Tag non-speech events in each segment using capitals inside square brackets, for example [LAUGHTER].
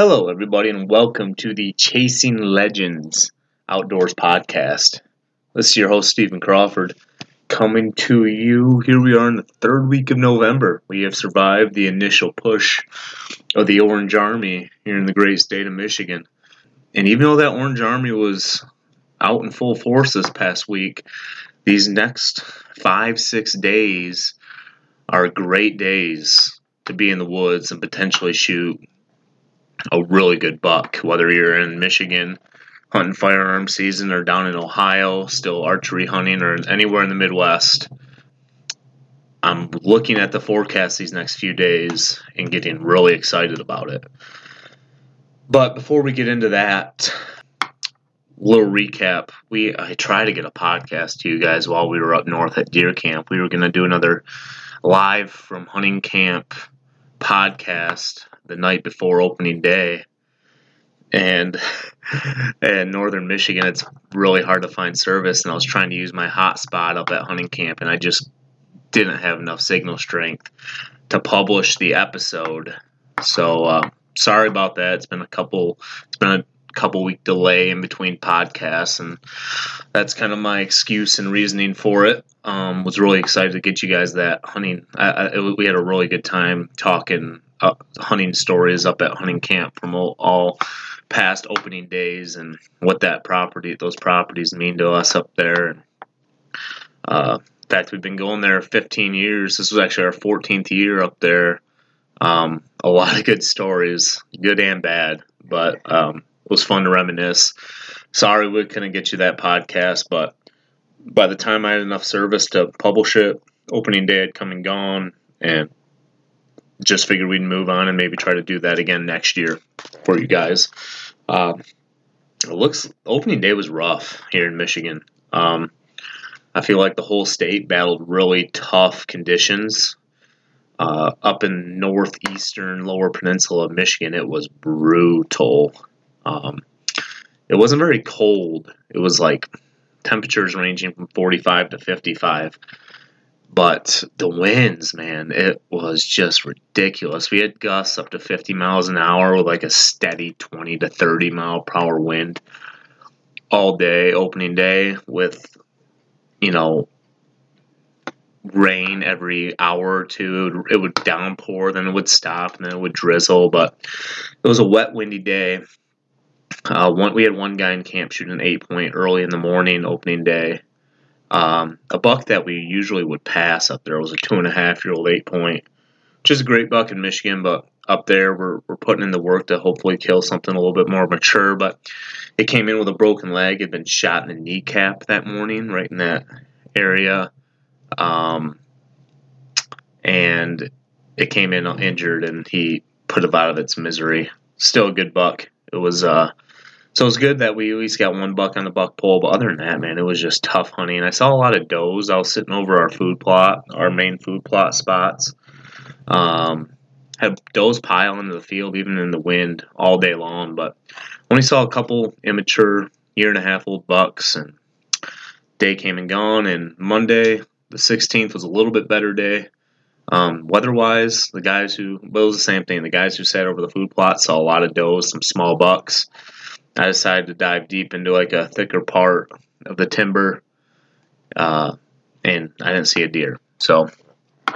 Hello, everybody, and welcome to the Chasing Legends Outdoors podcast. This is your host, Stephen Crawford, coming to you. Here we are in the third week of November. We have survived the initial push of the Orange Army here in the great state of Michigan. And even though that Orange Army was out in full force this past week, these next five, six days are great days to be in the woods and potentially shoot a really good buck, whether you're in Michigan hunting firearm season or down in Ohio, still archery hunting, or anywhere in the Midwest. I'm looking at the forecast these next few days and getting really excited about it. But before we get into that, little recap. We I tried to get a podcast to you guys while we were up north at deer camp. We were going to do another live from hunting camp podcast the night before opening day. And [LAUGHS] in northern Michigan, it's really hard to find service. And I was trying to use my hotspot up at hunting camp, and I just didn't have enough signal strength to publish the episode. So uh, sorry about that. It's been a couple. It's been a couple week delay in between podcasts, and that's kind of my excuse and reasoning for it. Um, was really excited to get you guys that hunting. I, I, it, we had a really good time talking uh, hunting stories up at hunting camp from all, all, past opening days and what that property, those properties mean to us up there. And uh, in fact, we've been going there 15 years. This was actually our 14th year up there. Um, a lot of good stories, good and bad, but um, it was fun to reminisce. Sorry we couldn't get you that podcast, but by the time I had enough service to publish it, opening day had come and gone, and just figured we'd move on and maybe try to do that again next year for you guys. Um, it looks opening day was rough here in Michigan. Um, I feel like the whole state battled really tough conditions. Uh, up in northeastern lower peninsula of Michigan, it was brutal. Um, it wasn't very cold. It was like temperatures ranging from 45 to 55 but the winds, man, it was just ridiculous. We had gusts up to 50 miles an hour with like a steady 20 to 30 mile per hour wind all day, opening day, with, you know, rain every hour or two. It would, downpour, then it would stop, and then it would drizzle. But it was a wet, windy day. Uh, one, we had one guy in camp shooting an eight point early in the morning, opening day um, a buck that we usually would pass up there was a two and a half year old eight point, which is a great buck in Michigan, but up there we're, we're putting in the work to hopefully kill something a little bit more mature. But it came in with a broken leg, had been shot in the kneecap that morning, right in that area. Um, and it came in injured, and he put it out of its misery. Still a good buck. It was uh, so it's good that we at least got one buck on the buck pole. But other than that, man, it was just tough hunting. And I saw a lot of does. I was sitting over our food plot, our main food plot spots. Um, had does pile into the field even in the wind all day long. But only saw a couple immature year and a half old bucks, and day came and gone. And Monday, the 16th, was a little bit better day. Um, weather-wise, the guys who well, it was the same thing. The guys who sat over the food plot saw a lot of does, some small bucks. I decided to dive deep into like a thicker part of the timber, uh, and I didn't see a deer. So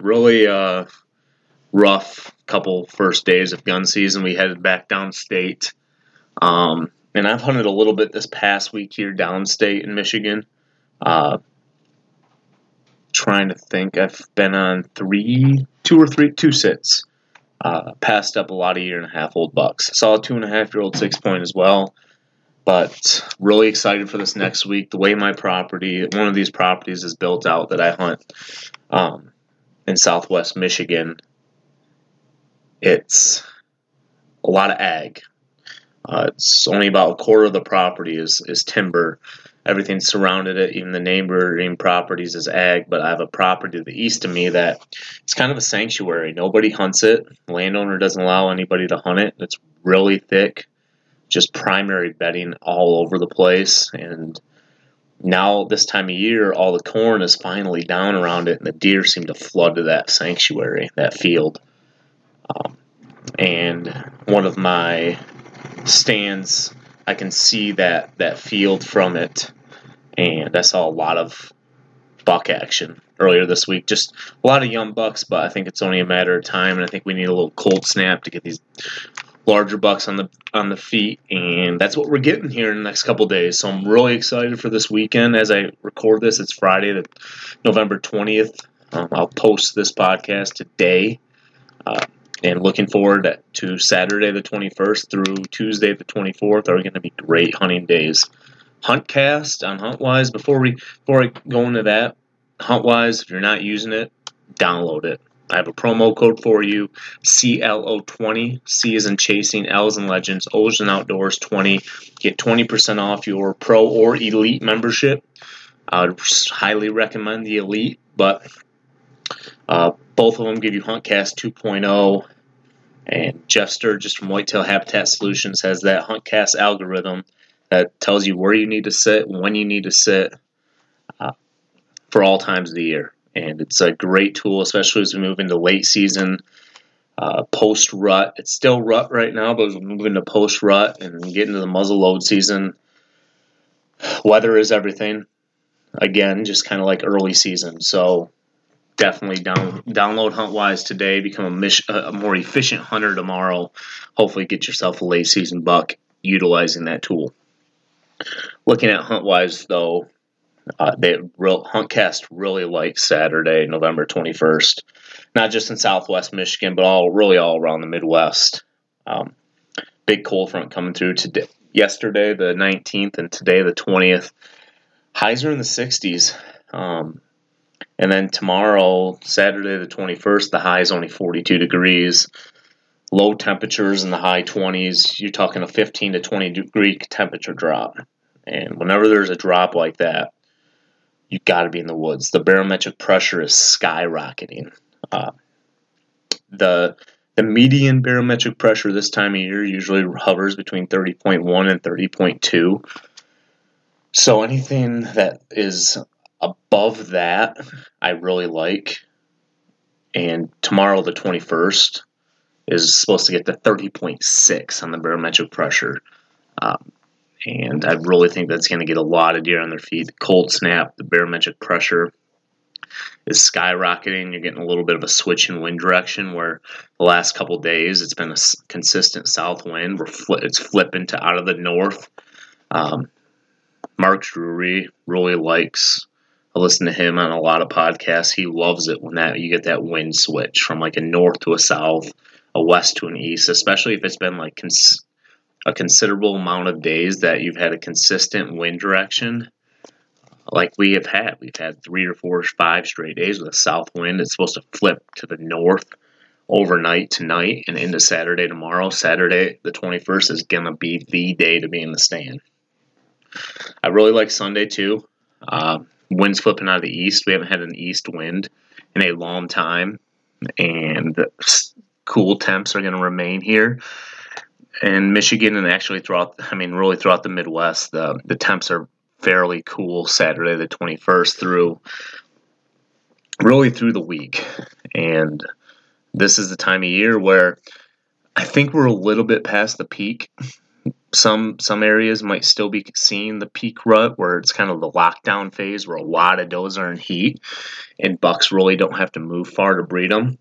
really uh, rough couple first days of gun season. We headed back downstate, um, and I've hunted a little bit this past week here downstate in Michigan. Uh, trying to think, I've been on three, two or three, two sits. Uh, passed up a lot of year and a half old bucks. Saw a two and a half year old six point as well. But really excited for this next week. The way my property, one of these properties, is built out that I hunt um, in Southwest Michigan. It's a lot of ag. Uh, it's only about a quarter of the property is, is timber. Everything surrounded it, even the neighboring properties, is ag. But I have a property to the east of me that it's kind of a sanctuary. Nobody hunts it. Landowner doesn't allow anybody to hunt it. It's really thick just primary bedding all over the place. And now, this time of year, all the corn is finally down around it, and the deer seem to flood to that sanctuary, that field. Um, and one of my stands, I can see that that field from it, and I saw a lot of buck action earlier this week. Just a lot of young bucks, but I think it's only a matter of time, and I think we need a little cold snap to get these larger bucks on the on the feet, and that's what we're getting here in the next couple days. So I'm really excited for this weekend. As I record this, it's Friday, the November twentieth. Um, I'll post this podcast today, uh, and looking forward to Saturday the twenty first through Tuesday the twenty fourth are going to be great hunting days. Huntcast on Huntwise. Before we before I go into that, Huntwise, if you're not using it, download it. I have a promo code for you, CLO20. C is in chasing, L is in legends, O is in outdoors 20. Get 20% off your pro or elite membership. I would highly recommend the elite, but uh, both of them give you Huntcast 2.0. And Jeff Sturgis from Whitetail Habitat Solutions has that Huntcast algorithm that tells you where you need to sit, when you need to sit, uh, for all times of the year and it's a great tool, especially as we move into late season, uh, post rut. It's still rut right now, but as we move into post rut and get into the muzzle load season, weather is everything. Again, just kind of like early season. So definitely down, download HuntWise today. Become a, mission, a more efficient hunter tomorrow. Hopefully, get yourself a late season buck utilizing that tool. Looking at HuntWise though, uh, they real Huntcast really liked Saturday, November 21st, not just in Southwest Michigan, but all really all around the Midwest. Um, big cold front coming through today, yesterday the 19th, and today the 20th. Highs are in the 60s, um, and then tomorrow, Saturday the 21st, the high is only 42 degrees. Low temperatures in the high 20s. You're talking a 15 to 20 degree temperature drop. And whenever there's a drop like that, you got to be in the woods. The barometric pressure is skyrocketing. Uh, the the median barometric pressure this time of year usually hovers between 30.1 and 30.2. So anything that is above that, I really like. And tomorrow, the 21st, is supposed to get to 30.6 on the barometric pressure. Um, and I really think that's going to get a lot of deer on their feet. The cold snap, the barometric pressure is skyrocketing. You're getting a little bit of a switch in wind direction where the last couple days it's been a consistent south wind. Where it's flipping to out of the north. Um, Mark Drury really likes. I listen to him on a lot of podcasts. He loves it when that you get that wind switch from like a north to a south, a west to an east, especially if it's been like cons- a considerable amount of days that you've had a consistent wind direction like we have had. We've had three or four or five straight days with a south wind. It's supposed to flip to the north overnight tonight and into Saturday tomorrow. Saturday, the 21st, is going to be the day to be in the stand. I really like Sunday too. Uh, winds flipping out of the east. We haven't had an east wind in a long time, and cool temps are going to remain here in Michigan and actually throughout, [LAUGHS] I mean, really throughout the Midwest, the, the temps are fairly cool Saturday the 21st through really through the week. And this is the time of year where I think we're a little bit past the peak. Some some areas might still be seeing the peak rut where it's kind of the lockdown phase where a lot of does are in heat and bucks really don't have to move far to breed them.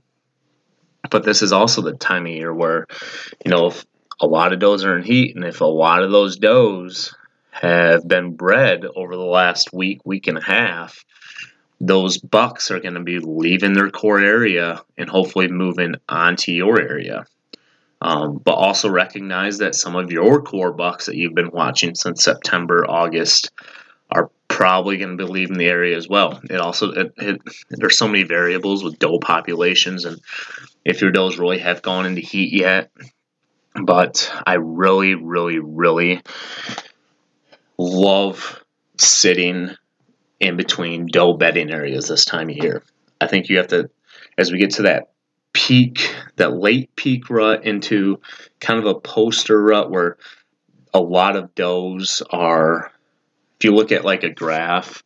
But this is also the time of year where, you know, if a lot of does are in heat, and if a lot of those does have been bred over the last week, week and a half, those bucks are going to be leaving their core area and hopefully moving onto your area. Um, but also recognize that some of your core bucks that you've been watching since September, August are probably going to be leaving the area as well. It also it, it, there's so many variables with doe populations, and if your does really have gone into heat yet, but I really, really, really love sitting in between doe bedding areas this time of year. I think you have to, as we get to that peak, that late peak rut into kind of a poster rut where a lot of does are, if you look at like a graph,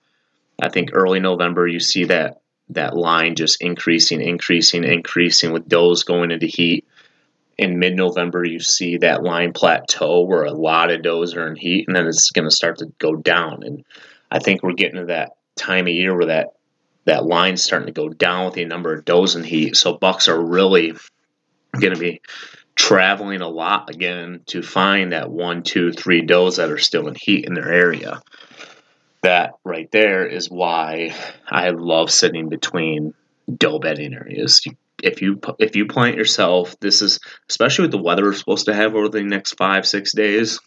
I think early November you see that that line just increasing, increasing, increasing with does going into heat in mid November, you see that line plateau where a lot of does are in heat, and then it's going to start to go down. And I think we're getting to that time of year where that that line's starting to go down with the number of does in heat. So bucks are really going to be traveling a lot again to find that one, two, three does that are still in heat in their area. That right there is why I love sitting between doe bedding areas. If you if you plant yourself, this is especially with the weather we're supposed to have over the next five six days.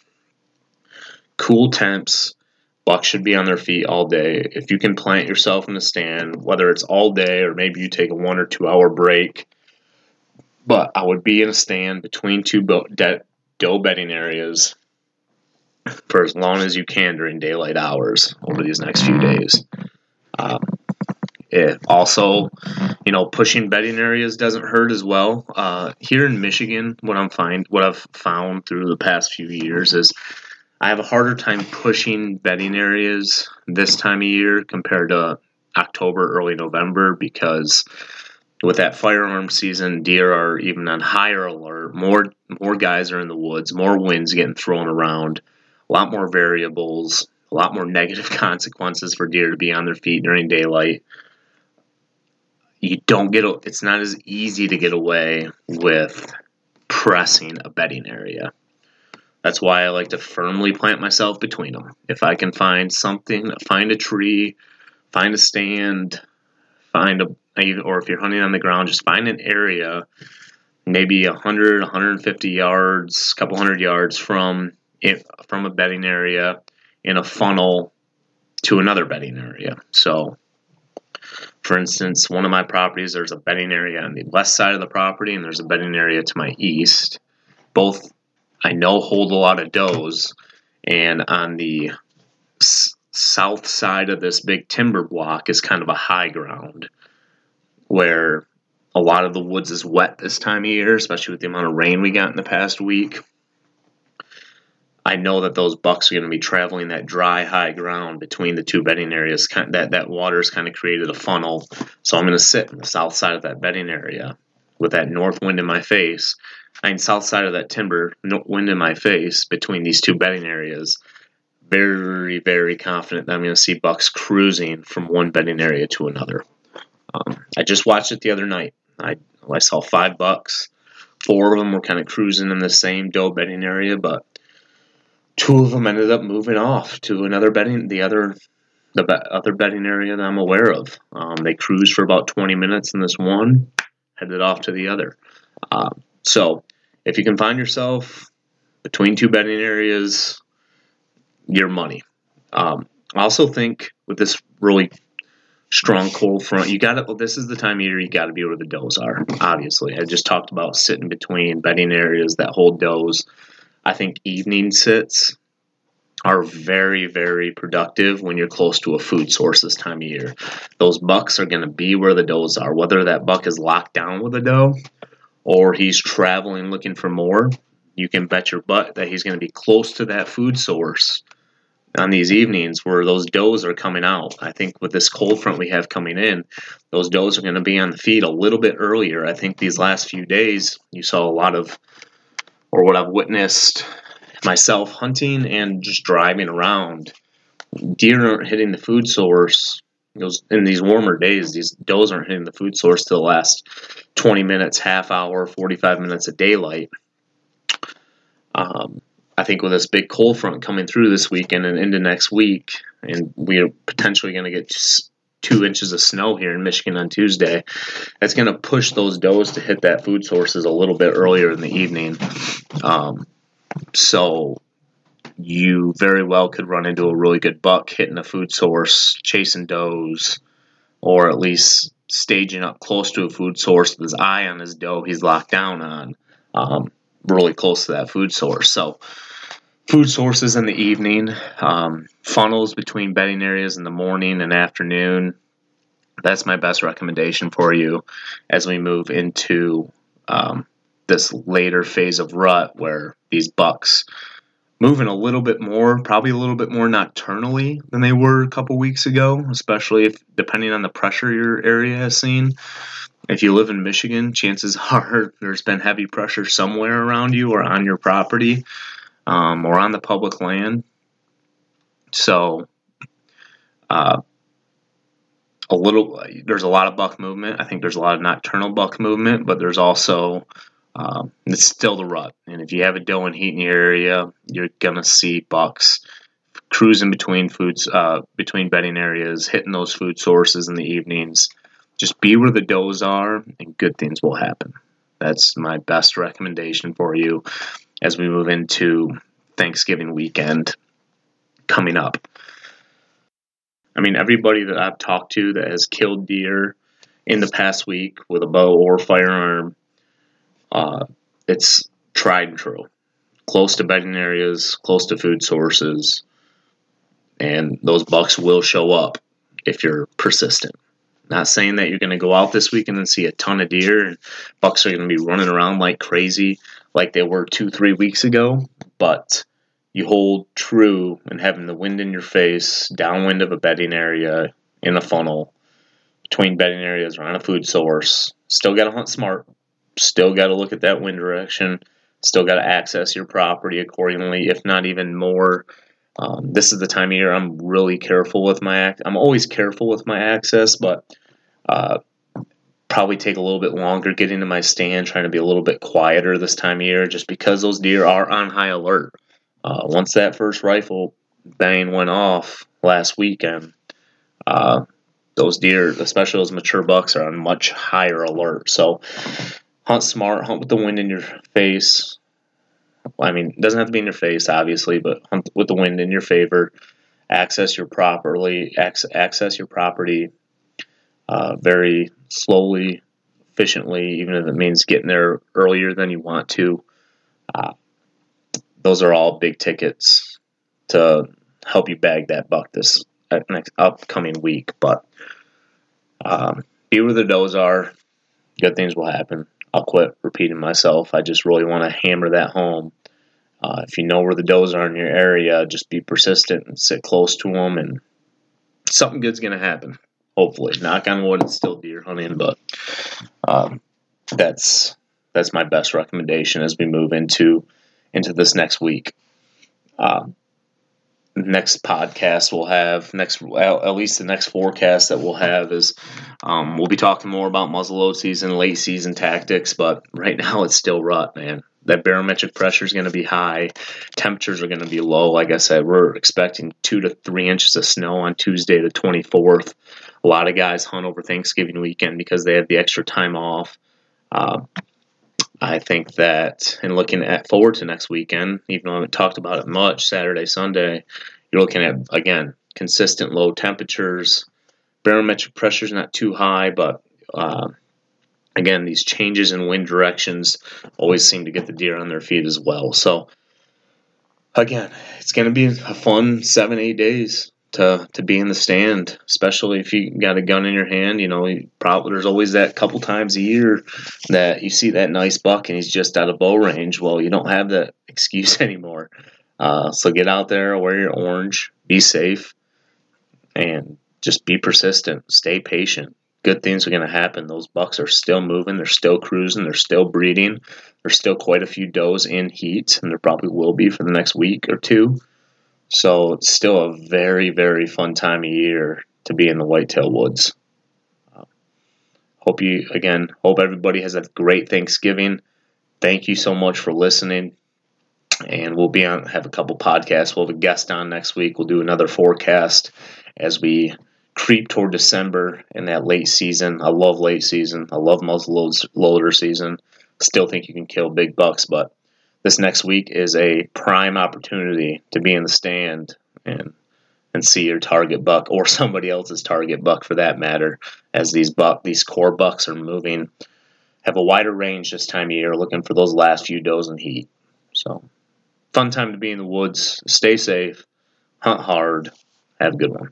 Cool temps, bucks should be on their feet all day. If you can plant yourself in the stand, whether it's all day or maybe you take a one or two hour break, but I would be in a stand between two bo- de- doe bedding areas for as long as you can during daylight hours over these next few days. Um, it also, you know, pushing bedding areas doesn't hurt as well. Uh, here in Michigan, what I'm find what I've found through the past few years is I have a harder time pushing bedding areas this time of year compared to October, early November because with that firearm season, deer are even on higher alert. More more guys are in the woods, more winds getting thrown around, a lot more variables, a lot more [LAUGHS] negative consequences for deer to be on their feet during daylight. You don't get it's not as easy to get away with pressing a bedding area. That's why I like to firmly plant myself between them. If I can find something, find a tree, find a stand, find a or if you're hunting on the ground, just find an area, maybe 100, 150 yards, a couple hundred yards from it, from a bedding area in a funnel to another bedding area. So, for instance, one of my properties, there's a bedding area on the west side of the property, and there's a bedding area to my east. Both I know hold a lot of does, and on the s- south side of this big timber block is kind of a high ground where a lot of the woods is wet this time of year, especially with the amount of rain we got in the past week. I know that those bucks are going to be traveling that dry, high ground between the two bedding areas. That that water's kind of created a funnel, so I'm going to sit in the south side of that bedding area with that north wind in my face. I mean, south side of that timber, no wind in my face between these two bedding areas. Very, very confident that I'm going to see bucks cruising from one bedding area to another. Um, I just watched it the other night. I I saw five bucks. Four of them were kind of cruising in the same doe bedding area, but two of them ended up moving off to another bedding, the other the be- other bedding area that I'm aware of. Um, they cruised for about 20 minutes in this one, headed off to the other. Uh, so if you can find yourself between two bedding areas, your money. Um, I also think with this really strong cold front. You got to. Well, this is the time of year you got to be where the does are. Obviously, I just talked about sitting between bedding areas that hold does. I think evening sits are very, very productive when you're close to a food source this time of year. Those bucks are going to be where the does are, whether that buck is locked down with a doe or he's traveling looking for more. You can bet your butt that he's going to be close to that food source on these evenings where those does are coming out. I think with this cold front we have coming in, those does are going to be on the feed a little bit earlier. I think these last few days you saw a lot of, or what I've witnessed myself hunting and just driving around. Deer aren't hitting the food source. Those in these warmer days, these does aren't hitting the food source till the last 20 minutes, half hour, 45 minutes of daylight. Um, I think with this big cold front coming through this weekend and into next week, and we're potentially going to get two inches of snow here in Michigan on Tuesday, that's going to push those does to hit that food sources a little bit earlier in the evening. Um, so you very well could run into a really good buck hitting a food source, chasing does, or at least staging up close to a food source with his eye on his doe he's locked down on, um, really close to that food source. So food sources in the evening, um, funnels between bedding areas in the morning and afternoon. That's my best recommendation for you as we move into um, this later phase of rut where these bucks moving a little bit more, probably a little bit more nocturnally than they were a couple weeks ago, especially if depending on the pressure your area has seen. if you live in Michigan, chances [LAUGHS] are there's been heavy pressure somewhere around you or on your property um, or on the public land. So, uh, a little, there's a lot of buck movement. I think there's a lot of nocturnal buck movement, but there's also, um, it's still the rut. And if you have a doe and heat in your area, you're to see bucks cruising between foods, uh, between bedding areas, hitting those food sources in the evenings. Just be where the does are, and good things will happen. That's my best recommendation for you as we move into Thanksgiving weekend coming up. I mean, everybody that I've talked to that has killed deer in the past week with a bow or firearm, uh, it's tried and true. Close to bedding areas, close to food sources, and those bucks will show up if you're persistent. Not saying that you're going to go out this weekend and see a ton of deer and bucks are going to be running around like crazy like they were two, three weeks ago, but you hold true and having the wind in your face, downwind of a bedding area in a funnel, between bedding areas or on a food source. Still got to hunt smart. Still got to look at that wind direction. Still got to access your property accordingly, if not even more. Um, this is the time of year I'm really careful with my ac- I'm always careful with my access, but uh, probably take a little bit longer getting to my stand, trying to be a little bit quieter this time of year, just because those deer are on high alert. Uh, once that first rifle bang went off last weekend, uh, those deer, especially those mature bucks, are on much higher alert. So hunt smart, hunt with the wind in your face. I mean, it doesn't have to be in your face, obviously, but hunt with the wind in your favor. Access your properly, access your property uh, very slowly, efficiently, even if it means getting there earlier than you want to. Uh, those are all big tickets to help you bag that buck this uh, next upcoming week. But um, be where the does are. Good things will happen. I'll quit repeating myself. I just really want to hammer that home. Uh, if you know where the does are in your area, just be persistent and sit close to them, and something good's going to happen. Hopefully, knock on wood, it's still deer hunting, but um, that's that's my best recommendation as we move into into this next week. Um, next podcast we'll have next at least the next forecast that we'll have is um, we'll be talking more about muzzleload season late season tactics but right [LAUGHS] now it's still rut man. That barometric pressure is going to be high. Temperatures are going to be low. Like i said we're expecting two to three inches of snow on tuesday the 24th a lot of guys hunt over thanksgiving weekend because they have the extra time off. Uh, I think that in looking at forward to next weekend, even though I haven't talked about it much, Saturday, Sunday, you're looking at again consistent low temperatures. Barometric pressure is not too high, but uh, again, these changes in wind directions always seem to get the deer on their feet as well. So again, it's going to be a fun seven, eight days to to be in the stand, especially if you got a gun in your hand. You know, probably there's always that couple times a year that you see that nice buck and he's just out of bow range. Well, you don't have that [LAUGHS] excuse anymore. Uh, so get out there, wear your orange, be safe, and just be persistent. Stay patient. Good things are going to happen. Those bucks are still moving. They're still cruising. They're still breeding. There's still quite a few does in heat, and there probably will be for the next week or two. So it's still a very, very fun time of year to be in the whitetail woods. Uh, hope you, again, hope everybody has a great Thanksgiving. Thank you so much for listening. And we'll be on, have a couple podcasts. We'll have a guest on next week. We'll do another forecast as we creep toward December in that late season. I love late season. I love muzzle loader season. Still think you can kill big bucks, but this next week is a prime opportunity to be in the stand and and see your target buck or somebody else's target buck for that matter as these buck these core bucks are moving. Have a wider range this time of year looking for those last few does in heat. So fun time to be in the woods. Stay safe. Hunt hard. Have a good one